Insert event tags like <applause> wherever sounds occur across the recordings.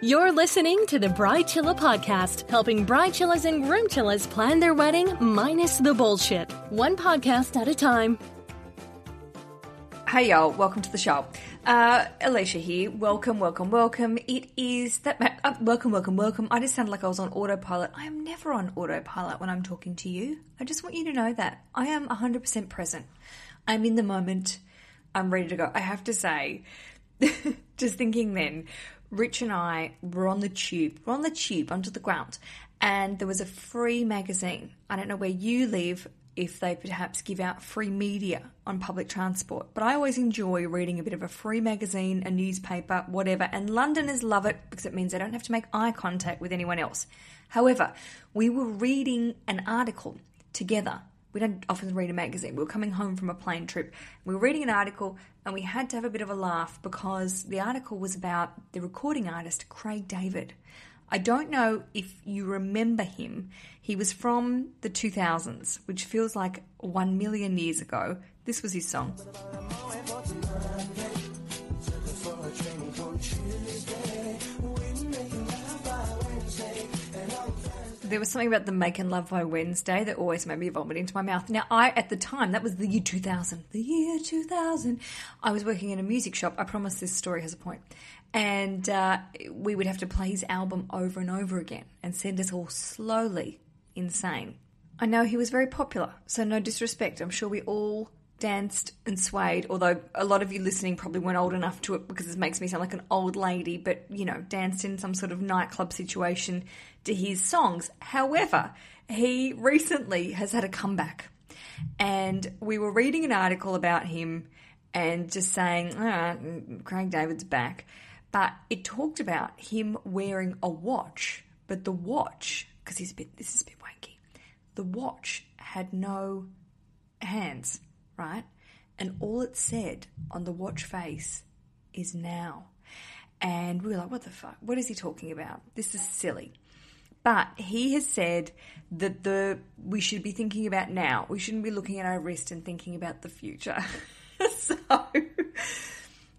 You're listening to the Bridechilla podcast, helping bridechillas and groomchillas plan their wedding minus the bullshit. One podcast at a time. Hey y'all, welcome to the show. Uh, Aleisha here. Welcome, welcome, welcome. It is that. Ma- uh, welcome, welcome, welcome. I just sounded like I was on autopilot. I am never on autopilot when I'm talking to you. I just want you to know that I am 100% present. I'm in the moment. I'm ready to go. I have to say, <laughs> just thinking then, Rich and I were on the tube, we're on the tube under the ground, and there was a free magazine. I don't know where you live, if they perhaps give out free media on public transport, but I always enjoy reading a bit of a free magazine, a newspaper, whatever, and Londoners love it because it means they don't have to make eye contact with anyone else. However, we were reading an article together we don't often read a magazine. We were coming home from a plane trip. We were reading an article and we had to have a bit of a laugh because the article was about the recording artist Craig David. I don't know if you remember him. He was from the 2000s, which feels like one million years ago. This was his song. There was something about the making love by Wednesday that always made me vomit into my mouth. Now, I, at the time, that was the year 2000. The year 2000. I was working in a music shop. I promise this story has a point. And uh, we would have to play his album over and over again and send us all slowly insane. I know he was very popular, so no disrespect. I'm sure we all danced and swayed, although a lot of you listening probably weren't old enough to it because this makes me sound like an old lady, but you know, danced in some sort of nightclub situation to his songs. However, he recently has had a comeback. And we were reading an article about him and just saying, ah, Craig David's back. But it talked about him wearing a watch, but the watch, because he's a bit, this is a bit wanky, the watch had no hands right? And all it said on the watch face is now. And we were like, what the fuck? What is he talking about? This is silly. But he has said that the we should be thinking about now. We shouldn't be looking at our wrist and thinking about the future. <laughs> so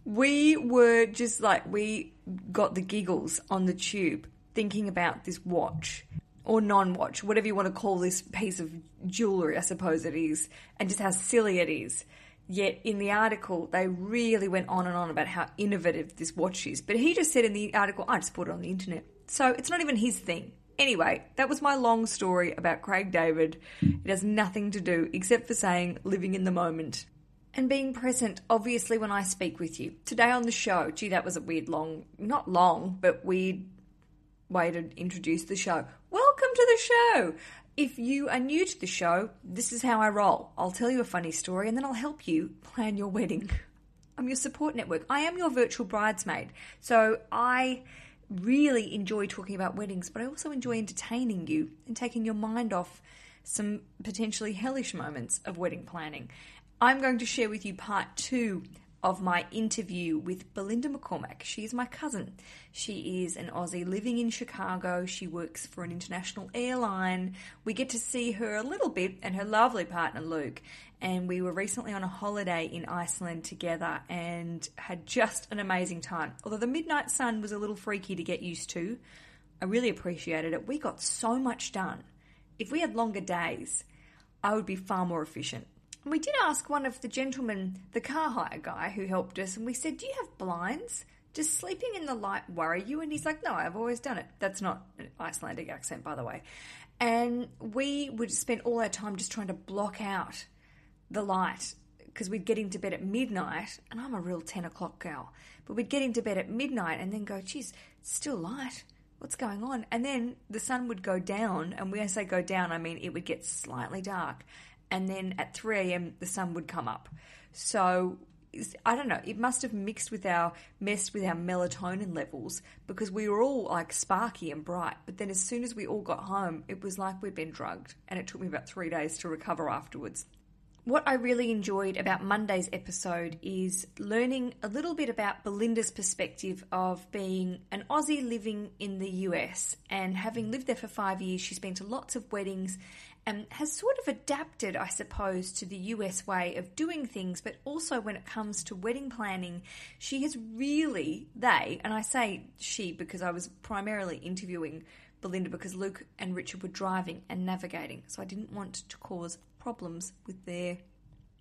we were just like we got the giggles on the tube thinking about this watch or non watch, whatever you want to call this piece of jewellery, I suppose it is, and just how silly it is. Yet in the article, they really went on and on about how innovative this watch is. But he just said in the article, I just put it on the internet. So it's not even his thing. Anyway, that was my long story about Craig David. It has nothing to do except for saying living in the moment and being present, obviously, when I speak with you. Today on the show, gee, that was a weird long, not long, but weird way to introduce the show. Welcome to the show. If you are new to the show, this is how I roll. I'll tell you a funny story and then I'll help you plan your wedding. <laughs> I'm your support network. I am your virtual bridesmaid. So I really enjoy talking about weddings, but I also enjoy entertaining you and taking your mind off some potentially hellish moments of wedding planning. I'm going to share with you part two of my interview with Belinda McCormack. She is my cousin. She is an Aussie living in Chicago. She works for an international airline. We get to see her a little bit and her lovely partner Luke. And we were recently on a holiday in Iceland together and had just an amazing time. Although the midnight sun was a little freaky to get used to, I really appreciated it. We got so much done. If we had longer days, I would be far more efficient. We did ask one of the gentlemen, the car hire guy who helped us, and we said, Do you have blinds? Does sleeping in the light worry you? And he's like, No, I've always done it. That's not an Icelandic accent, by the way. And we would spend all our time just trying to block out the light because we'd get into bed at midnight, and I'm a real 10 o'clock girl, but we'd get into bed at midnight and then go, geez, it's still light. What's going on? And then the sun would go down, and when I say go down, I mean it would get slightly dark and then at 3 a.m. the sun would come up. So I don't know, it must have mixed with our messed with our melatonin levels because we were all like sparky and bright. But then as soon as we all got home, it was like we'd been drugged, and it took me about three days to recover afterwards. What I really enjoyed about Monday's episode is learning a little bit about Belinda's perspective of being an Aussie living in the US and having lived there for five years. She's been to lots of weddings and has sort of adapted, I suppose, to the US way of doing things, but also when it comes to wedding planning, she has really, they, and I say she because I was primarily interviewing Belinda because Luke and Richard were driving and navigating, so I didn't want to cause problems with their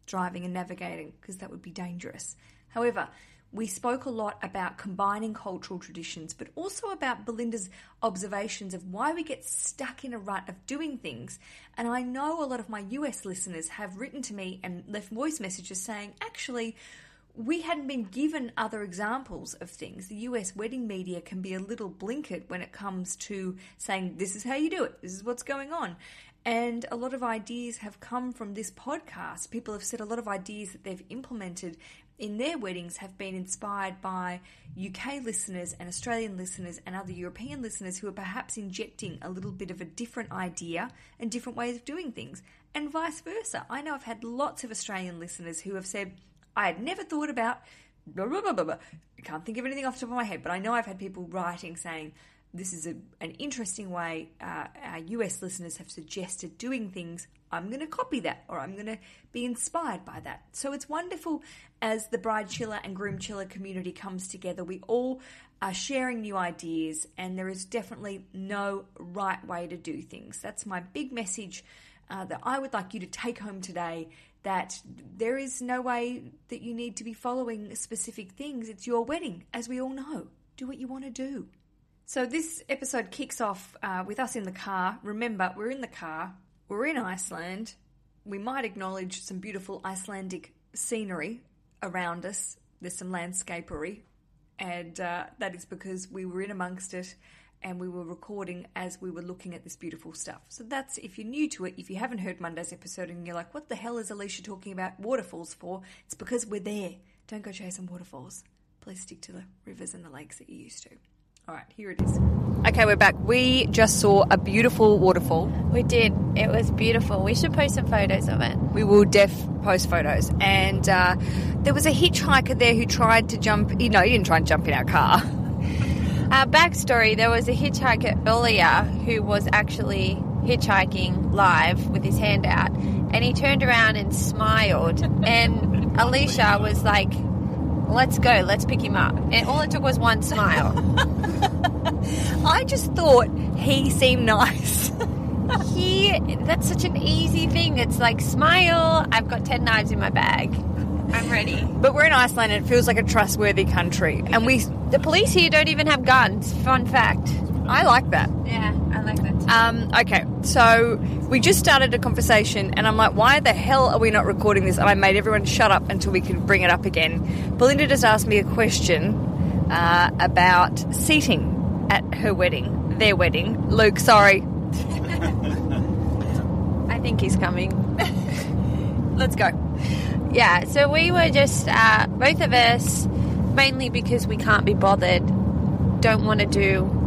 driving and navigating because that would be dangerous. However, we spoke a lot about combining cultural traditions, but also about Belinda's observations of why we get stuck in a rut of doing things. And I know a lot of my US listeners have written to me and left voice messages saying, actually, we hadn't been given other examples of things. The US wedding media can be a little blinkered when it comes to saying, this is how you do it, this is what's going on. And a lot of ideas have come from this podcast. People have said a lot of ideas that they've implemented in their weddings have been inspired by UK listeners and Australian listeners and other European listeners who are perhaps injecting a little bit of a different idea and different ways of doing things, and vice versa. I know I've had lots of Australian listeners who have said, I had never thought about blah, blah, blah, blah, blah. I can't think of anything off the top of my head, but I know I've had people writing saying, this is a, an interesting way uh, our US listeners have suggested doing things. I'm going to copy that or I'm going to be inspired by that. So it's wonderful as the bridechilla and groomchilla community comes together. We all are sharing new ideas, and there is definitely no right way to do things. That's my big message uh, that I would like you to take home today. That there is no way that you need to be following specific things. It's your wedding, as we all know. Do what you want to do. So, this episode kicks off uh, with us in the car. Remember, we're in the car, we're in Iceland. We might acknowledge some beautiful Icelandic scenery around us. There's some landscapery, and uh, that is because we were in amongst it and we were recording as we were looking at this beautiful stuff. So that's if you're new to it, if you haven't heard Monday's episode and you're like, what the hell is Aleisha talking about waterfalls for? It's because we're there. Don't go chasing waterfalls. Please stick to the rivers and the lakes that you used to. All right, here it is. Okay, we're back. We just saw a beautiful waterfall. We did. It was beautiful. We should post some photos of it. We will def post photos. And uh, there was a hitchhiker there who tried to jump. You know, he didn't try and jump in our car. Our <laughs> backstory there was a hitchhiker earlier who was actually hitchhiking live with his hand out. And he turned around and smiled. and Alicia was like, let's go, let's pick him up. And all it took was one smile. <laughs> I just thought he seemed nice. <laughs> he, that's such an easy thing. It's like, smile, I've got 10 knives in my bag. I'm ready. But we're in Iceland and it feels like a trustworthy country. And we, the police here don't even have guns. Fun fact. I like that. Yeah, I like that too. Um, okay, so we just started a conversation, and I'm like, why the hell are we not recording this? And I made everyone shut up until we could bring it up again. Belinda just asked me a question uh, about seating at her wedding, their wedding. Luke, sorry. <laughs> I think he's coming. <laughs> Let's go. Yeah, so we were just, uh, both of us, mainly because we can't be bothered, don't want to do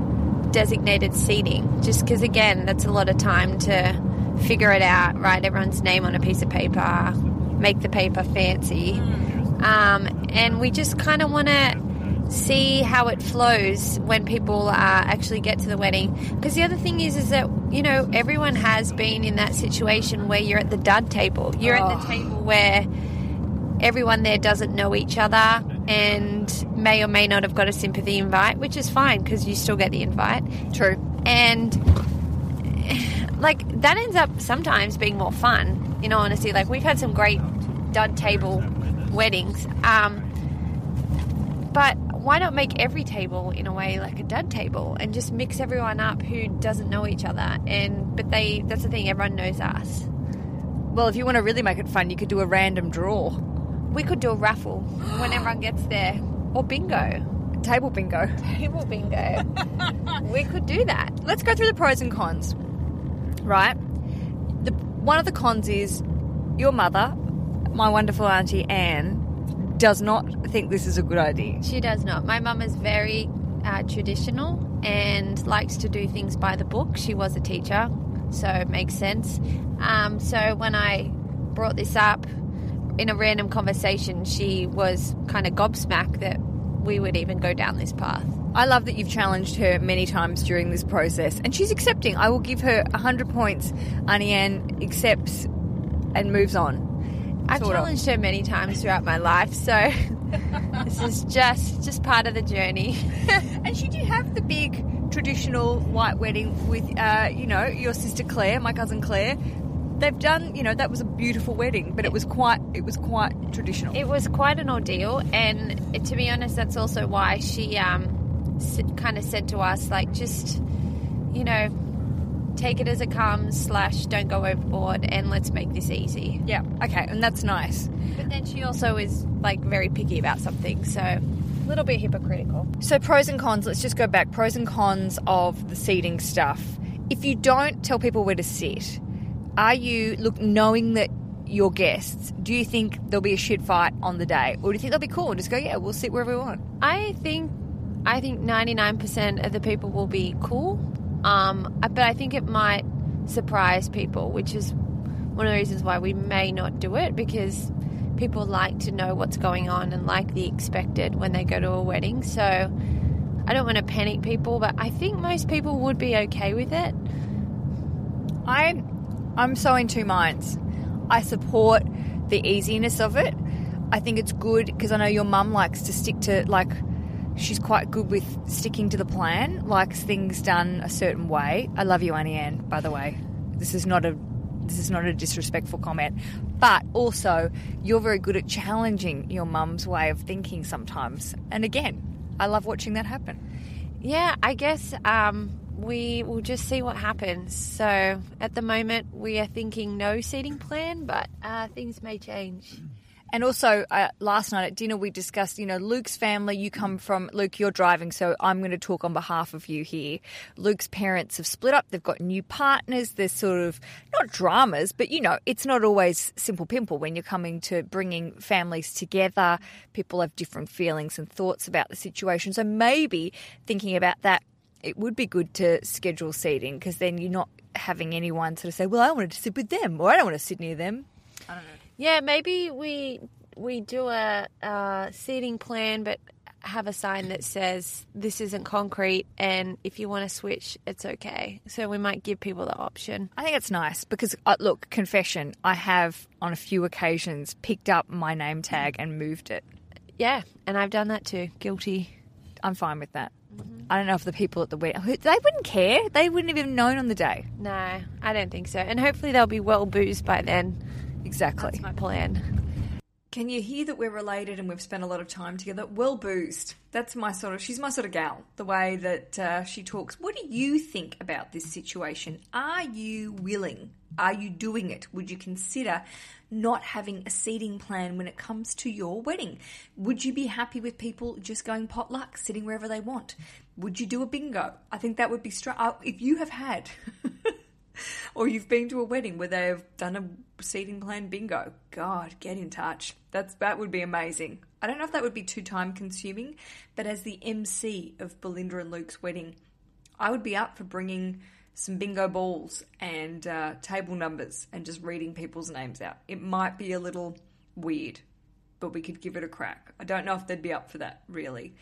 designated seating, just because, again, that's a lot of time to figure it out, write everyone's name on a piece of paper, make the paper fancy. Um, and we just kind of want to see how it flows when people uh, actually get to the wedding. Because the other thing is, is that you know everyone has been in that situation where you're at the dud table. You're oh. at the table where everyone there doesn't know each other and may or may not have got a sympathy invite, which is fine because you still get the invite. True. And <sighs> like that ends up sometimes being more fun, in all honesty. Like we've had some great dud table weddings. Um, but why not make every table in a way like a dud table and just mix everyone up who doesn't know each other and but they that's the thing everyone knows us well if you want to really make it fun you could do a random draw we could do a raffle when everyone gets there, or bingo. Table bingo. <laughs> Table bingo. <laughs> we could do that. Let's go through the pros and cons. Right? The, one of the cons is your mother, my wonderful auntie Anne, does not think this is a good idea. She does not. My mum is very uh, traditional and likes to do things by the book. She was a teacher, so it makes sense. Um, so when I brought this up, in a random conversation, she was kind of gobsmacked that we would even go down this path. I love that you've challenged her many times during this process, and she's accepting. I will give her 100 points. Auntie Anne accepts and moves on. I've Sort of. challenged her many times throughout my life, so <laughs> this is just just part of the journey. <laughs> And she did have the big traditional white wedding with, uh, you know, your sister Claire, my cousin Claire. They've done, you know, that was a beautiful wedding, but it was quite, it was quite traditional. It was quite an ordeal, and to be honest, that's also why she um, kind of said to us, like, just, you know, take it as it comes, slash, don't go overboard, and let's make this easy. yeah, okay, and that's nice. But then she also is, like, very picky about something, so a little bit hypocritical. So pros and cons. Let's just go back. Pros and cons of the seating stuff. If you don't tell people where to sit, are you look knowing that your guests? Do you think there'll be a shit fight on the day, or do you think they'll be cool and just go, yeah, we'll sit wherever we want? I think I think 99% of the people will be cool. Um, but I think it might surprise people, which is one of the reasons why we may not do it because people like to know what's going on and like the expected when they go to a wedding. So I don't want to panic people, but I think most people would be okay with it. I'm I'm so in two minds. I support the easiness of it. I think it's good because I know your mum likes to stick to like she's quite good with sticking to the plan, likes things done a certain way. I love you, Annie Ann, by the way. This is not a this is not a disrespectful comment. But also you're very good at challenging your mum's way of thinking sometimes. And again, I love watching that happen. Yeah, I guess um, we will just see what happens. So at the moment, we are thinking no seating plan, but uh, things may change. And also, uh, last night at dinner, we discussed, you know, Luke's family. You come from, Luke, you're driving, so I'm going to talk on behalf of you here. Luke's parents have split up. They've got new partners. There's sort of, not dramas, but, you know, it's not always simple pimple when you're coming to bringing families together. People have different feelings and thoughts about the situation. So maybe thinking about that, it would be good to schedule seating because then you're not having anyone sort of say, well, I wanted to sit with them or I don't want to sit near them. I don't know. Yeah, maybe we we do a, uh seating plan, but have a sign that says this isn't concrete, and if you want to switch, it's okay. So we might give people the option. I think it's nice because, uh, look, confession, I have on a few occasions picked up my name tag and moved it. Yeah, and I've done that too. Guilty. I'm fine with that. I don't know if the people at the wedding, they wouldn't care. They wouldn't have even known on the day. No, I don't think so. And hopefully they'll be well boozed by then. Exactly. That's my plan. Can you hear that we're related and we've spent a lot of time together? Well boozed. That's my sort of. She's my sort of gal. The way that uh, she talks. What do you think about this situation? Are you willing? Are you doing it? Would you consider not having a seating plan when it comes to your wedding? Would you be happy with people just going potluck, sitting wherever they want? Would you do a bingo? I think that would be straight. Uh, if you have had. <laughs> or you've been to a wedding where they've done a seating plan bingo. God, get in touch. That's that would be amazing. I don't know if that would be too time consuming, but as the MC of Belinda and Luke's wedding, I would be up for bringing some bingo balls and uh, table numbers and just reading people's names out. It might be a little weird, but we could give it a crack. I don't know if they'd be up for that, really.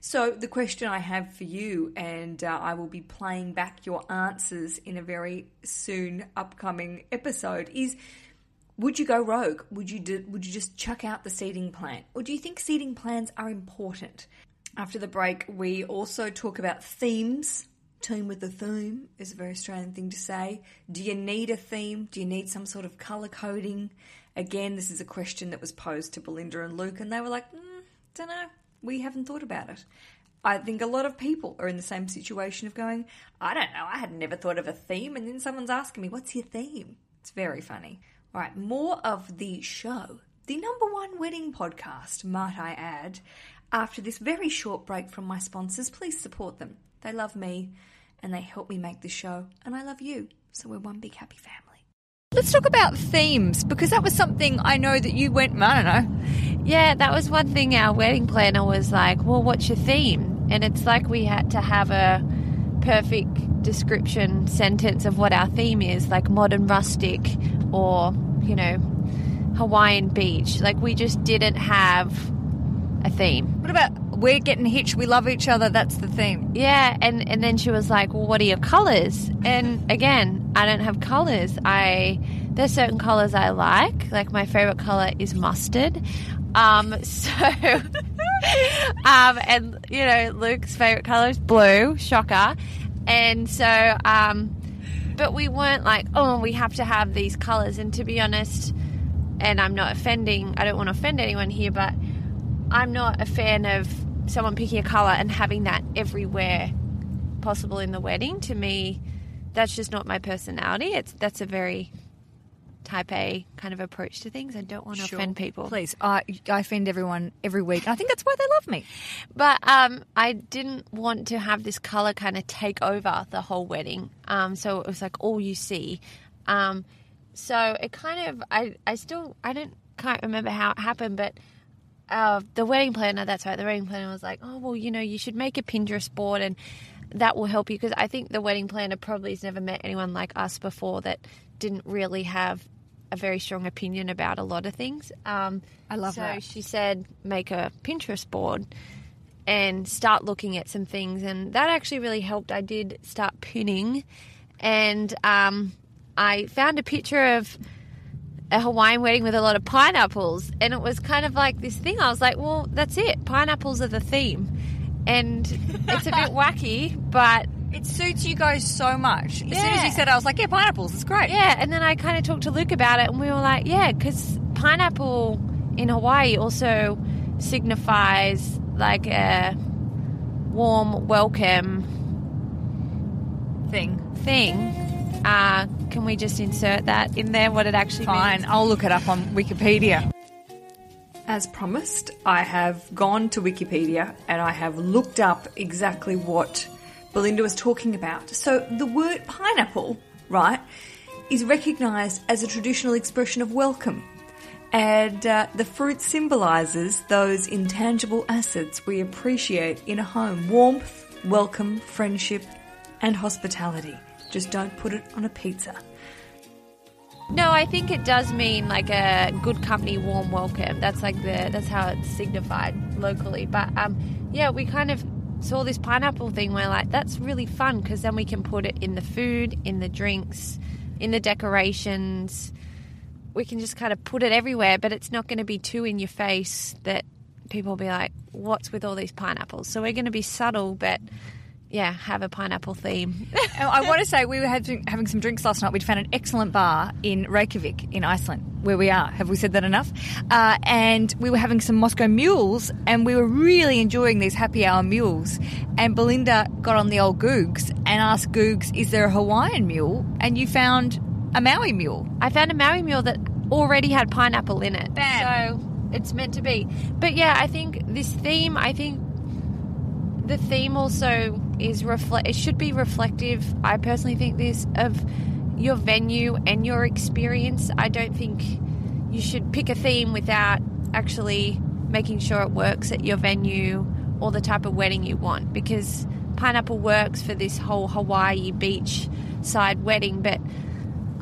So, the question I have for you, and uh, I will be playing back your answers in a very soon upcoming episode, is would you go rogue? Would you do, would you just chuck out the seating plan, or do you think seating plans are important? After the break, we also talk about themes. Team with a theme is a very Australian thing to say. Do you need a theme? Do you need some sort of colour coding? Again, this is a question that was posed to Belinda and Luke, and they were like, mm, "Don't know. We haven't thought about it." I think a lot of people are in the same situation of going, "I don't know. I had never thought of a theme," and then someone's asking me, "What's your theme?" It's very funny. All right, more of the show, the number one wedding podcast, might I add. After this very short break from my sponsors, please support them. They love me and they help me make the show, and I love you. So we're one big happy family. Let's talk about themes because that was something I know that you went, I don't know. Yeah, that was one thing our wedding planner was like, well, what's your theme? And it's like we had to have a perfect description sentence of what our theme is, like modern rustic or, you know, Hawaiian beach. Like we just didn't have a theme. What about we're getting hitched, we love each other, that's the theme. Yeah, and and then she was like, "Well, what are your colors?" And again, I don't have colors. I there's certain colors I like. Like my favorite color is mustard. Um, <laughs> so, <laughs> um, and you know, Luke's favorite color is blue. Shocker. And so, um, but we weren't like, oh, we have to have these colors. And to be honest, and I'm not offending. I don't want to offend anyone here, but I'm not a fan of someone picking a color and having that everywhere possible in the wedding. To me, that's just not my personality. It's that's a very type A kind of approach to things. I don't want to offend people. Please, I, I offend everyone every week. I think that's why they love me. But um, I didn't want to have this color kind of take over the whole wedding. Um, so it was like all you see. Um, so it kind of, I, I still, I don't can't remember how it happened, but uh, the wedding planner, that's right, the wedding planner was like, oh, well, you know, you should make a Pinterest board and that will help you because I think the wedding planner probably has never met anyone like us before that didn't really have a very strong opinion about a lot of things. Um, I love so that. she said, make a Pinterest board and start looking at some things. And that actually really helped. I did start pinning and um, I found a picture of a Hawaiian wedding with a lot of pineapples. And it was kind of like this thing. I was like, well, that's it. Pineapples are the theme. And it's a bit <laughs> wacky, but It suits you guys so much. As soon as you said, it, I was like, yeah, pineapples, it's great. Yeah, and then I kind of talked to Luke about it, and we were like, yeah, because pineapple in Hawaii also signifies like a warm welcome Thing. thing. Uh, can we just insert that in there? What it actually Fine, means? I'll look it up on Wikipedia. As promised, I have gone to Wikipedia and I have looked up exactly what Belinda was talking about. So the word pineapple, right, is recognised as a traditional expression of welcome. And uh, the fruit symbolises those intangible assets we appreciate in a home warmth, welcome, friendship, and hospitality. Just don't put it on a pizza. No, I think it does mean like a good company, warm welcome. That's like the that's how it's signified locally. But um, yeah, we kind of saw this pineapple thing. We're like, that's really fun because then we can put it in the food, in the drinks, in the decorations. We can just kind of put it everywhere, but it's not going to be too in your face that people will be like, "What's with all these pineapples?" So we're going to be subtle, but yeah, have a pineapple theme. <laughs> I want to say we were having, having some drinks last night. We'd found an excellent bar in Reykjavik in Iceland, where we are. Have we said that enough? Uh, and we were having some Moscow mules, and we were really enjoying these happy hour mules. And Belinda got on the old Googs and asked Googs, "Is there a Hawaiian mule?" And you found a Maui mule. I found a Maui mule that already had pineapple in it. Bam. So it's meant to be. But yeah, I think this theme, I think the theme also is reflect it should be reflective. I personally think this of your venue and your experience. I don't think you should pick a theme without actually making sure it works at your venue or the type of wedding you want because pineapple works for this whole Hawaii beach side wedding, but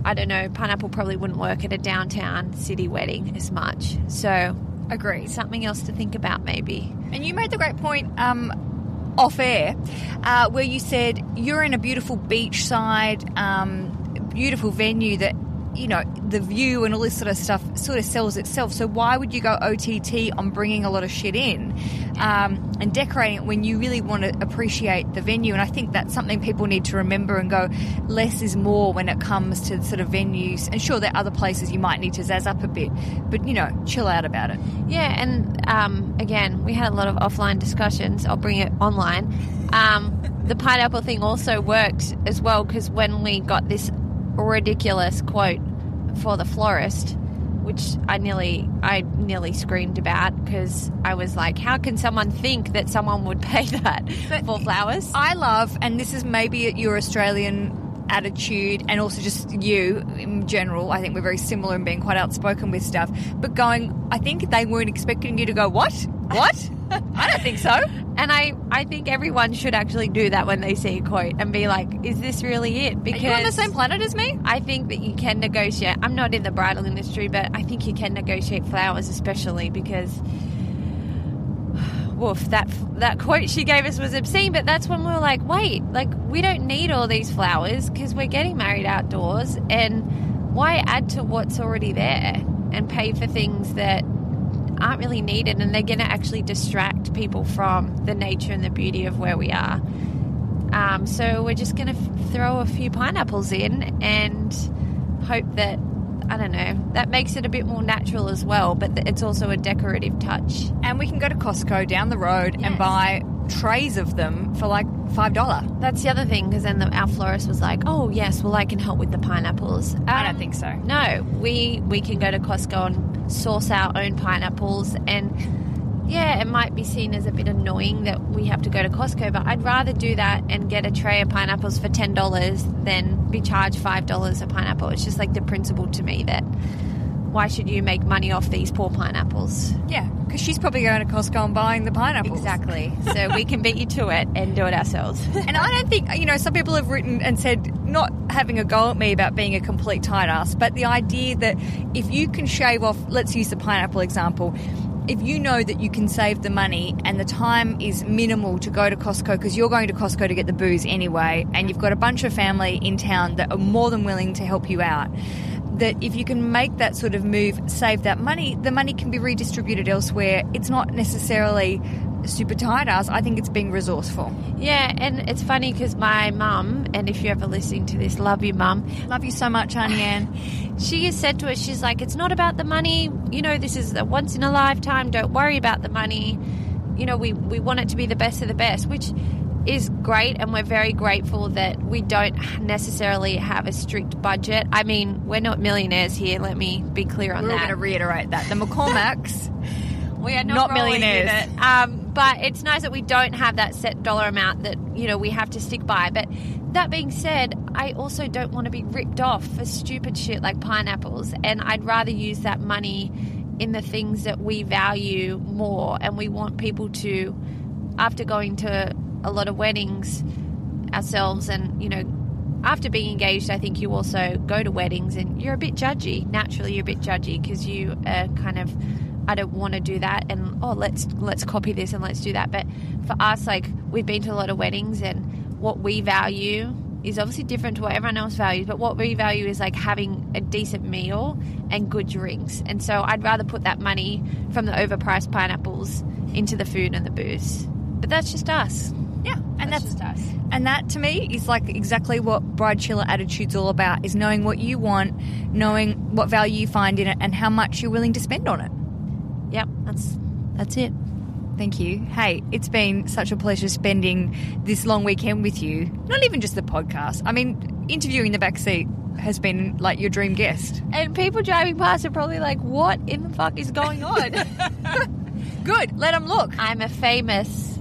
I don't know, pineapple probably wouldn't work at a downtown city wedding as much. So, agree. something else to think about maybe. And you made the great point um, off air, uh, where you said you're in a beautiful beachside, um, beautiful venue that you know the view and all this sort of stuff sort of sells itself. So why would you go OTT on bringing a lot of shit in um, and decorating it when you really want to appreciate the venue? And I think that's something people need to remember and go less is more when it comes to sort of venues. And sure, there are other places you might need to zazz up a bit, but you know, chill out about it. Yeah, and um, again, we had a lot of offline discussions. I'll bring it online. Um, the pineapple thing also worked as well because when we got this ridiculous quote for the florist, which I nearly I nearly screamed about because I was like, how can someone think that someone would <laughs> pay that for flowers? I love, and this is maybe your Australian attitude and also just you in general. I think we're very similar in being quite outspoken with stuff. But going, I think they weren't expecting you to go, what? What? <laughs> <laughs> I don't think so. And I, I think everyone should actually do that when they see a quote and be like, is this really it? Are Because you on the same planet as me? I think that you can negotiate. I'm not in the bridal industry, but I think you can negotiate flowers, especially because <sighs> woof, that that quote she gave us was obscene. But that's when we were like, wait, like we don't need all these flowers because we're getting married outdoors, and why add to what's already there and pay for things that aren't really needed, and they're going to actually distract people from the nature and the beauty of where we are. Um, so we're just going to f- throw a few pineapples in and hope that I don't know that makes it a bit more natural as well. But th- it's also a decorative touch. And we can go to Costco down the road and buy trays of them for like $5. That's the other thing because then the, our florist was like, "Oh yes, well I can help with the pineapples." I don't Um, think so. No, we we can go to Costco and source our own pineapples and. Yeah, it might be seen as a bit annoying that we have to go to Costco, but I'd rather do that and get a tray of pineapples for ten dollars than be charged five dollars a pineapple. It's just like the principle to me that why should you make money off these poor pineapples? Yeah, because she's probably going to Costco and buying the pineapples. Exactly. so we can beat you to it and do it ourselves. <laughs> And I don't think, you know, some people have written and said, not having a go at me about being a complete tight ass, but the idea that if you can shave off, let's use the pineapple example, if you know that you can save the money and the time is minimal to go to Costco because you're going to Costco to get the booze anyway, and you've got a bunch of family in town that are more than willing to help you out, that if you can make that sort of move, save that money, the money can be redistributed elsewhere. It's not necessarily super tight ass. I think it's being resourceful. Yeah, and it's funny because my mum, and if you're ever listening to this, love you, mum. Love you so much, Auntie Anne. <laughs> She has said to us, she's like, it's not about the money. You know, this is a once in a lifetime. Don't worry about the money. You know, we, we want it to be the best of the best, which is great. And we're very grateful that we don't necessarily have a strict budget. I mean, we're not millionaires here. Let me be clear on We're that. going to reiterate that. The McCormacks, <laughs> We are Not not, millionaires. Um, but it's nice that we don't have that set dollar amount that you know we have to stick by. But that being said, I also don't want to be ripped off for stupid shit like pineapples, and I'd rather use that money in the things that we value more, and we want people to, after going to a lot of weddings ourselves, and you know. After being engaged, I think you also go to weddings and you're a bit judgy. Naturally, you're a bit judgy because you are kind of I don't want to do that and oh let's let's copy this and let's do that. But for us, like we've been to a lot of weddings and what we value is obviously different to what everyone else values, but what we value is like having a decent meal and good drinks. And so I'd rather put that money from the overpriced pineapples into the food and the booze. But that's just us. And that's, just us. and that to me is like exactly what Bridechilla Attitude's all about: is knowing what you want, knowing what value you find in it, and how much you're willing to spend on it. Yep, that's that's it. Thank you. Hey, it's been such a pleasure spending this long weekend with you. Not even just the podcast. I mean, interviewing the back seat has been like your dream guest. And people driving past are probably like, "What in the fuck is going on?" <laughs> <laughs> Good. Let them look. I'm a famous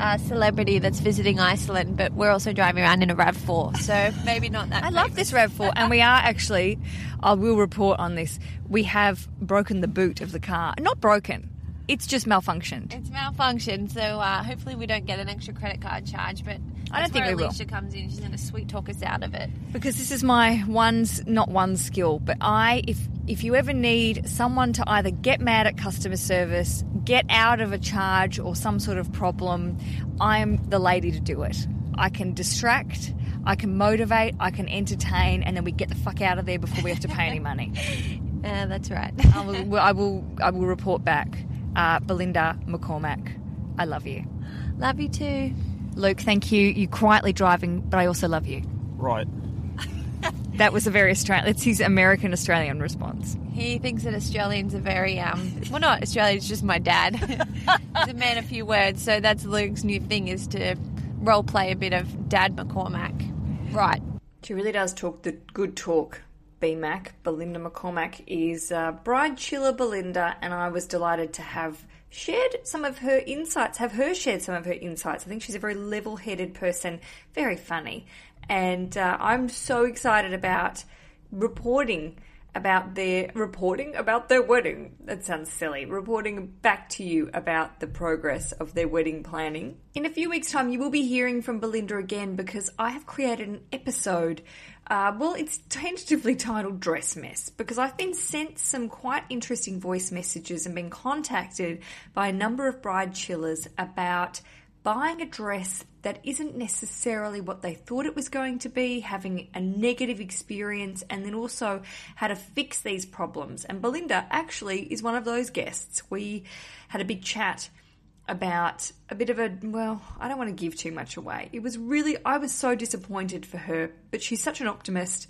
uh, celebrity that's visiting Iceland, but we're also driving around in a RAV4, so maybe not that. I love this RAV4, and we are actually, I will report on this, we have broken the boot of the car. Not broken, it's just malfunctioned. It's malfunctioned, so uh, hopefully we don't get an extra credit card charge. But I don't think where we will. Aleisha comes in. She's going to sweet talk us out of it. Because this is my one's not one skill, but I, if if you ever need someone to either get mad at customer service, get out of a charge or some sort of problem, I'm the lady to do it. I can distract, I can motivate, I can entertain, and then we get the fuck out of there before we have to pay any money. <laughs> Uh, that's right. I will, I will, I will report back. Uh, Belinda McCormack, I love you. love you too. Luke, thank you. You quietly driving, but I also love you. Right. That was a very Australian. That's his American Australian response. He thinks that Australians are very um. Well, not Australians, just my dad. <laughs> He's a man of few words, so that's Luke's new thing is to role play a bit of Dad McCormack. Right. She really does talk the good talk. BMAC, Belinda McCormack, is uh, bridechilla Belinda, and I was delighted to have shared some of her insights, have her shared some of her insights. I think she's a very level headed person, very funny. And uh, I'm so excited about reporting about their reporting about their wedding. That sounds silly. Reporting back to you about the progress of their wedding planning. In a few weeks' time, you will be hearing from Belinda again because I have created an episode. Uh, well, it's tentatively titled Dress Mess because I've been sent some quite interesting voice messages and been contacted by a number of bridechillas about buying a dress that isn't necessarily what they thought it was going to be, having a negative experience, and then also how to fix these problems. And Belinda actually is one of those guests. We had a big chat about a bit of a well, I don't want to give too much away. It was really I was so disappointed for her, but she's such an optimist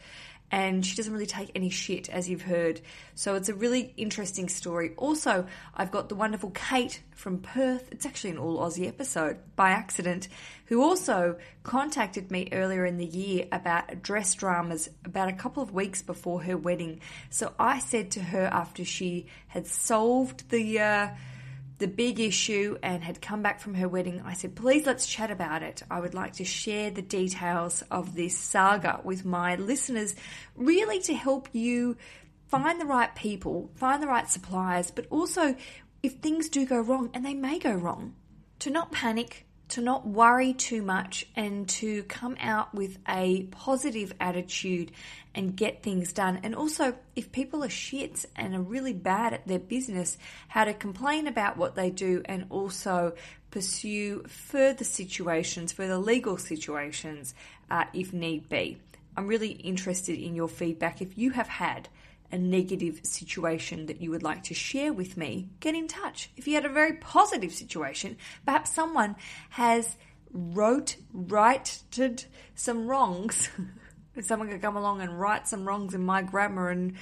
and she doesn't really take any shit, as you've heard. So it's a really interesting story. Also, I've got the wonderful Kate from Perth. It's actually an all Aussie episode by accident, who also contacted me earlier in the year about dress dramas about a couple of weeks before her wedding. So I said to her after she had solved the. Uh, the big issue and had come back from her wedding, I said, please let's chat about it. I would like to share the details of this saga with my listeners, really to help you find the right people, find the right suppliers, but also if things do go wrong, and they may go wrong, to not panic, to not worry too much and to come out with a positive attitude and get things done. And also, if people are shits and are really bad at their business, how to complain about what they do and also pursue further situations, further legal situations, uh, if need be. I'm really interested in your feedback if you have had a negative situation that you would like to share with me, get in touch. If you had a very positive situation, perhaps someone has wrote, righted some wrongs. if <laughs> someone could come along and write some wrongs in my grammar and,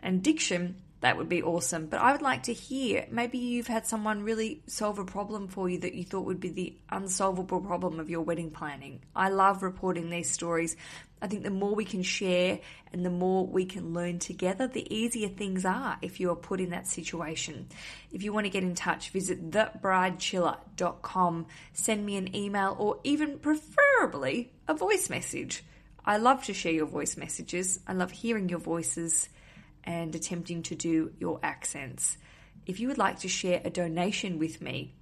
and diction, that would be awesome. But I would like to hear maybe you've had someone really solve a problem for you that you thought would be the unsolvable problem of your wedding planning. I love reporting these stories. I think the more we can share and the more we can learn together, the easier things are if you are put in that situation. If you want to get in touch, visit thebridechilla.com, send me an email, or even preferably a voice message. I love to share your voice messages. I love hearing your voices and attempting to do your accents. If you would like to share a donation with me,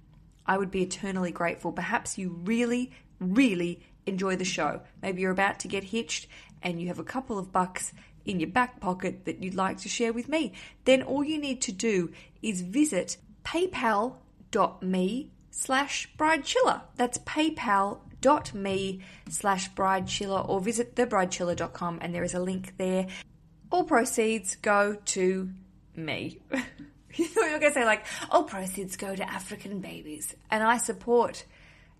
I would be eternally grateful. Perhaps you really, really enjoy the show. Maybe you're about to get hitched and you have a couple of bucks in your back pocket that you'd like to share with me. Then all you need to do is visit paypal.me slash bridechilla. That's paypal.me slash bridechilla or visit thebridechilla.com and there is a link there all proceeds go to me. <laughs> you are going to say, like, all proceeds go to African babies. And I support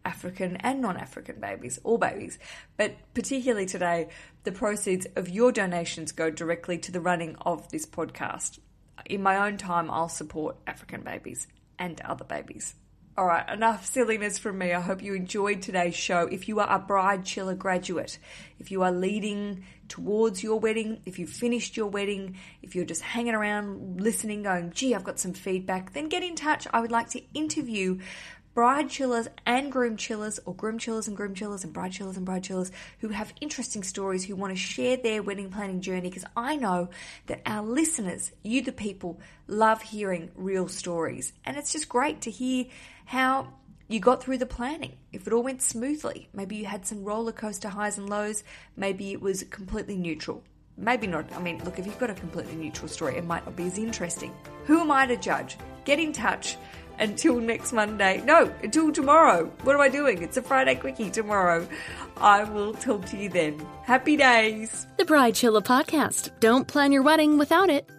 African and non African babies, all babies. But particularly today, the proceeds of your donations go directly to the running of this podcast. In my own time, I'll support African babies and other babies. All right, enough silliness from me. I hope you enjoyed today's show. If you are a Bridechilla graduate, if you are leading towards your wedding, if you've finished your wedding, if you're just hanging around listening, going, gee, I've got some feedback, then get in touch. I would like to interview bridechillas and groomchillas, or groomchillas and groomchillas, and bridechillas and bridechillas who have interesting stories, who want to share their wedding planning journey. Because I know that our listeners, you the people, love hearing real stories. And it's just great to hear how you got through the planning. If it all went smoothly, maybe you had some roller coaster highs and lows, maybe it was completely neutral. Maybe not. I mean, look, if you've got a completely neutral story, it might not be as interesting. Who am I to judge? Get in touch until next Monday. No, until tomorrow. What am I doing? It's a Friday quickie tomorrow. I will talk to you then. Happy days. The Bridechilla Podcast. Don't plan your wedding without it.